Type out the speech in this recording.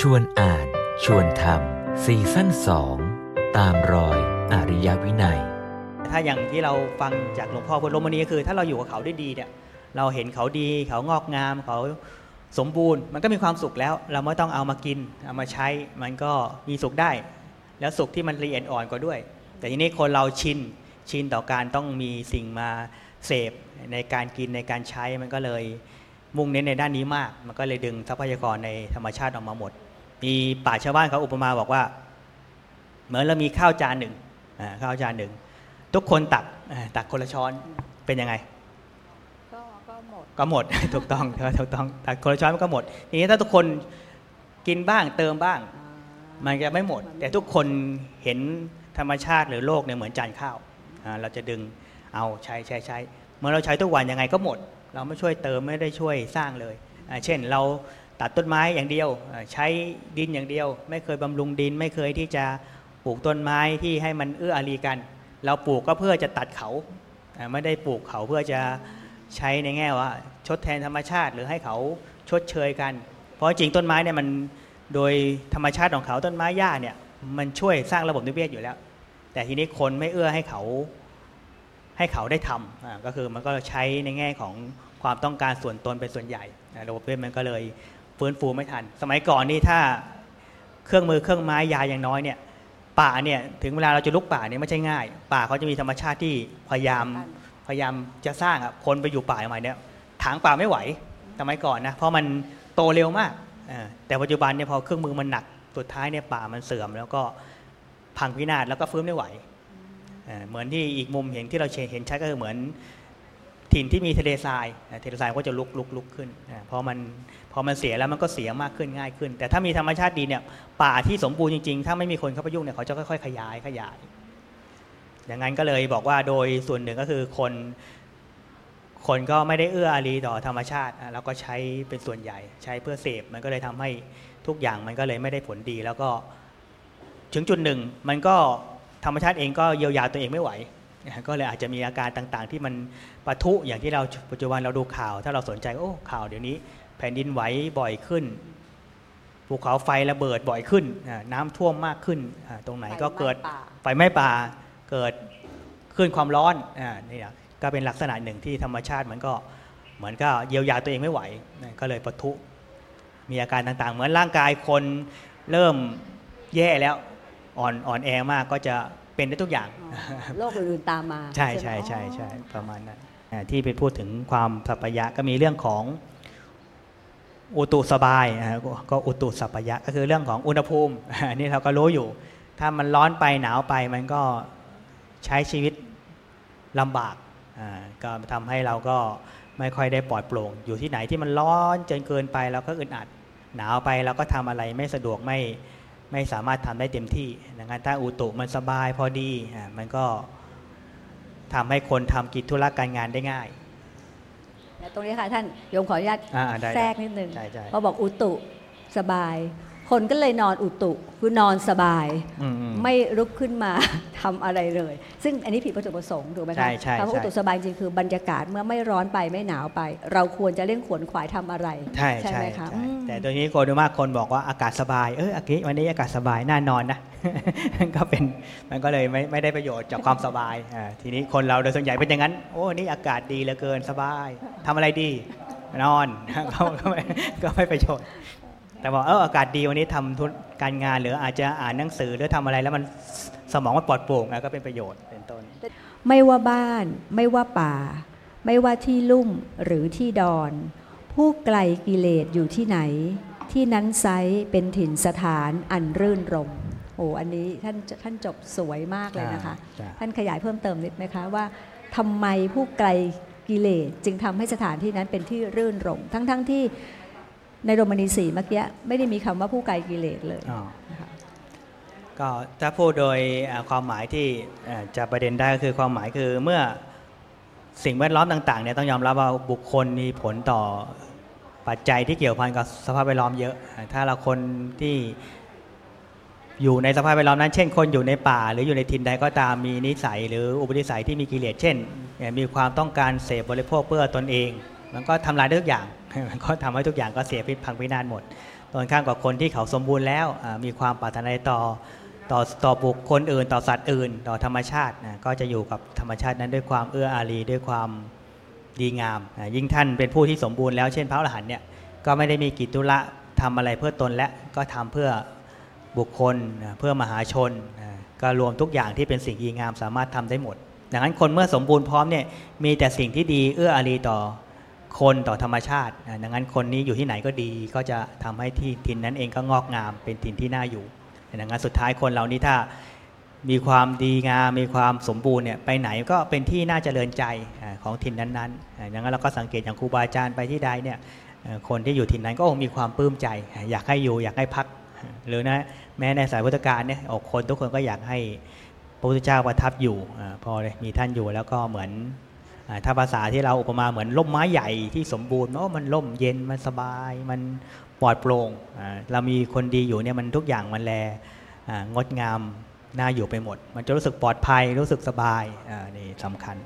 ชวนอ่าน ชวนทำซีซั่นสองตามรอยอริยวินัย ถ้าอย่างที่เราฟังจากหลวงพ่อพุทธลมณีก็คือ ถ้าเราอยู่กับเขาได้ดีเนี่ยเราเห็นเขาดีเขางอกงามเขาสมบูรณ์ มันก็มีความสุขแล้ว เราไม่ต้องเอามากิน เอามาใช้มันก็มีสุขได้ แล้วสุขที่มันละเอียดอ่อนกว่าด้วย แต่ทีนี้คนเราชินชินต่อการต้องมีสิ่งมาเสพในการกินในการใช้มันก็เลยมุ่งเน้นในด้านนี้มาก มันก็เลยดึงทรัพยากรในธรรมชาติออกมาหมด มีป่าชาวบ้านเขาอุปมาบอกว่า เหมือนเรามีข้าวจานหนึ่งอ่าข้าวจานหนึ่งทุกคนตักอ่าตักคนละช้อนเป็นยังไงก็ก็หมดก็หมดถูกต้องถูกต้องตักคนละช้อนมันก็หมดทีนี้ถ้าทุกคนกินบ้างเติมบ้าง มันจะไม่หมด แต่ทุกคนเห็นธรรมชาติหรือโลกเนี่ยเหมือนจานข้าวอ่าเราจะดึงเอาใช้ใช้ใช้เมื่อเราใช้ทุกวันยังไงก็หมด เราไม่ช่วยเติมไม่ได้ช่วยสร้างเลยอ่าเช่นเรา ตัดต้นไม้อย่างเดียว ใช้ดินอย่างเดียว ไม่เคยบำรุงดินไม่เคยที่จะปลูกต้นไม้ที่ให้มันเอื้ออารีกัน เราปลูกก็เพื่อจะตัดเขาไม่ได้ปลูกเขาเพื่อจะใช้ในแง่ว่า ชดแทนธรรมชาติหรือให้เขาชดเชยกัน เพราะจริงต้นไม้เนี่ยมันโดยธรรมชาติของเขาต้นไม้หญ้าเนี่ยมันช่วยสร้างระบบนิเวศอยู่แล้ว แต่ทีนี้คนไม่เอื้อให้เขาให้เขาได้ทำก็คือมันก็ใช้ในแง่ของความต้องการส่วนตนเป็นส่วนใหญ่ระบบนิเวศมันก็เลย ฟื้นฟูไม่ทัน สมัยก่อนนี่ถ้าเครื่องมือเครื่องไม้ยาอย่างน้อยเนี่ยป่าเนี่ยถึงเวลาเราจะลุกป่าเนี่ยไม่ใช่ง่าย ป่าเขาจะมีธรรมชาติที่พยายามพยายามจะสร้างอะคนไปอยู่ป่าใหม่เนี่ยถางป่าไม่ไหวสมัยก่อนนะเพราะมันโตเร็วมากแต่ปัจจุบันเนี่ยพอเครื่องมือมันหนักสุดท้ายเนี่ยป่ามันเสื่อม แล้วก็พังพินาศแล้วก็ฟื้นไม่ไหวเหมือนที่อีกมุมเห็นที่เราเห็นชัดก็คือเหมือน ถิ่นที่มีทะเลทรายทะเลทรายก็จะลุกลุกลุกขึ้นพราะมันพอมันเสียแล้วมันก็เสียมากขึ้นง่ายขึ้น แต่ถ้ามีธรรมชาติดีเนี่ยป่าที่สมบูรณ์จริงๆ ถ้าไม่มีคนเข้าไปยุ่งเนี่ยเขาจะค่อยๆ ขยายขยาย อย่างนั้นก็เลยบอกว่าโดยส่วนหนึ่งก็คือคนคนก็ไม่ได้เอื้ออารีต่อธรรมชาติแล้วก็ใช้เป็นส่วนใหญ่ใช้เพื่อเสพมันก็เลยทำให้ทุกอย่างมันก็เลยไม่ได้ผลดี แล้วก็ถึงจุดหนึ่งมันก็ธรรมชาติเองก็เยียวยาตัวเองไม่ไหว ก็เลยอาจจะมีอาการต่างๆ ที่มันปะทุอย่างที่เราปัจจุบันเราดูข่าว ถ้าเราสนใจโอ้ข่าวเดี๋ยวนี้ แผ่นดินไหวบ่อยขึ้นภูเขาไฟระเบิดบ่อยขึ้น น้ำท่วมมากขึ้น ตรงไหนก็เกิดไฟไหม้ป่าเกิดขึ้นความร้อนอนี่นะก็เป็นลักษณะหนึ่งที่ธรรมชาติมันก็เหมือนก็เยียวยาตัวเองไม่ไหว ก็เลยปะทุมีอาการต่างๆ เหมือนร่างกายคนเริ่มแย่แล้วอ่อนอ่อนแอมากก็จะ เป็นได้ทุกอย่างโรคอื่นๆตามมา ใช่ไหมใช่ใช่ใช่อ๋อประมาณนั้นอ่าที่ไปพูดถึงความสัพพยะก็มีเรื่องของอุตุสบายอ่าก็ก็อุตุสัพพยะก็คือเรื่องของอุณหภูมิอันนี้เราก็รู้อยู่ ถ้ามันร้อนไปหนาวไปมันก็ใช้ชีวิตลำบากอ่าก็ทำให้เราก็ไม่ค่อยได้ปลอดโปร่ง อยู่ที่ไหนที่มันร้อนจนเกินไปเราก็อึดอัดหนาวไปเราก็ทำอะไรไม่สะดวกไม่ ไม่สามารถทำได้เต็มที่ดังนั้นถ้าอุตุมันสบายพอดีอ่ามันก็ทำให้คนทำกิจธุระการงานได้ง่ายและตรงนี้ค่ะท่านโยมขออนุญาตอ่าได้แทรกนิดนึงใช่ใช่พอบอกอุตุสบาย คนก็เลยนอนอุตุคือนอนสบายอืมอืมไม่ลุกขึ้นมาทำอะไรเลย ซึ่งอันนี้ผิดวัตถุประสงค์ถูกไหมใช่คะใช่คำว่าใช่อุตุสบายจริงคือบรรยากาศเมื่อไม่ร้อนไปไม่หนาวไป เราควรจะเร่งขวนขวายทำอะไร ใช่ใช่ไหมคะใช่อืมแต่โดยนี้โกโดยมากคนบอกว่าอากาศสบายเอออาทิวันนี้อากาศสบายน่านอนนะก็เป็นมันก็เลยไม่ไม่ได้ประโยชน์จากความสบายอ่าทีนี้คนเราโดยส่วนใหญ่เป็นอย่างนั้น โอ้นี่อากาศดีเหลือเกินสบายทำอะไรดีนอนก็ก็ไม่ก็ไม่ประโยชน์ แต่บอกเอออากาศดีวันนี้ทำธุรการงานหรืออาจจะอ่านหนังสือหรือทำอะไรแล้วมันสมองมันปลอดโปร่งอะก็เป็นประโยชน์เป็นต้น ไม่ว่าบ้าน ไม่ว่าป่า ไม่ว่าที่ลุ่มหรือที่ดอน ผู้ไกลกิเลสอยู่ที่ไหน ที่นั้นไซร้เป็นถิ่นสถานอันรื่นรมย์โอ้อันนี้ท่านท่านจบสวยมากเลยนะคะจ้ะท่านขยายเพิ่มเติมนิดไหมคะว่าทำไมผู้ไกลกิเลสจึงทำให้สถานที่นั้นเป็นที่รื่นรมย์ทั้งๆที่ ในโรมานีสีเมื่อกี้ไม่ได้มีคำว่าผู้ไกลกิเลสเลยอ๋อนะคะก็ถ้าพูดโดยเอ่อความหมายที่เอ่อจะประเด็นได้ก็คือความหมายคือเมื่อสิ่งแวดล้อมต่างๆเนี่ยต้องยอมรับว่าบุคคลมีผลต่อปัจจัยที่เกี่ยวพันกับสภาพแวดล้อมเยอะ ถ้าเราคนที่อยู่ในสภาพแวดล้อมนั้น เช่น คนอยู่ในป่า หรืออยู่ในถิ่นใดก็ตามมีนิสัย หรืออุปนิสัยที่มีกิเลสเช่นเอ่อมีความต้องการเสพบริโภคเพื่อตนเอง มันก็ทำลายได้ทุกอย่าง มันก็ทำให้ทุกอย่างก็เสียพิษพังพินาศหมดตรงข้ามกับคนที่เขาสมบูรณ์แล้วมีความปรารถนาต่อต่อต่อบุคคลอื่น ต่อสัตว์อื่น ต่อธรรมชาตินะก็จะอยู่กับธรรมชาตินั้นด้วยความเอื้ออารีด้วยความดีงามยิ่งท่านเป็นผู้ที่สมบูรณ์แล้วเช่นพระอรหันต์เนี่ยก็ไม่ได้มีกิจธุระทำอะไรเพื่อตนและก็ทำเพื่อบุคคลเพื่อมหาชนก็รวมทุกอย่างที่เป็นสิ่งดีงามสามารถทำได้หมด ดังนั้นคนเมื่อสมบูรณ์พร้อมเนี่ยมีแต่สิ่งที่ดีเอื้ออารีต่อ คนต่อธรรมชาติดังนั้นคนนี้อยู่ที่ไหนก็ดี ก็จะทำให้ที่ถิ่นนั้นเองก็งอกงามเป็นถิ่นที่น่าอยู่ดังนั้นสุดท้ายคนเรานี้ถ้ามีความดีงามมีความสมบูรณ์เนี่ยไปไหนก็เป็นที่น่าเจริญใจของถิ่นนั้นๆดังนั้นเราก็สังเกตอย่างครูบาอาจารย์ไปที่ใดเนี่ยคนที่อยู่ถิ่นนั้นก็คงมีความปลื้มใจ อยากให้อยู่อยากให้พัก หรือนะแม้ในสายพุทธการเนี่ยออกคนทุกคนก็อยากให้พระพุทธเจ้าประทับอยู่พอาพอมีท่านอยู่แล้วก็เหมือน ถ้าภาษาที่เราอุปมาเหมือนร่มไม้ใหญ่ที่สมบูรณ์เนาะมันร่มเย็นมันสบาย มันปลอดโปร่งเรามีคนดีอยู่เนี่ยมันทุกอย่างมันแลงดงามน่าอยู่ไปหมด มันจะรู้สึกปลอดภัยรู้สึกสบายอ่านี่สำคัญ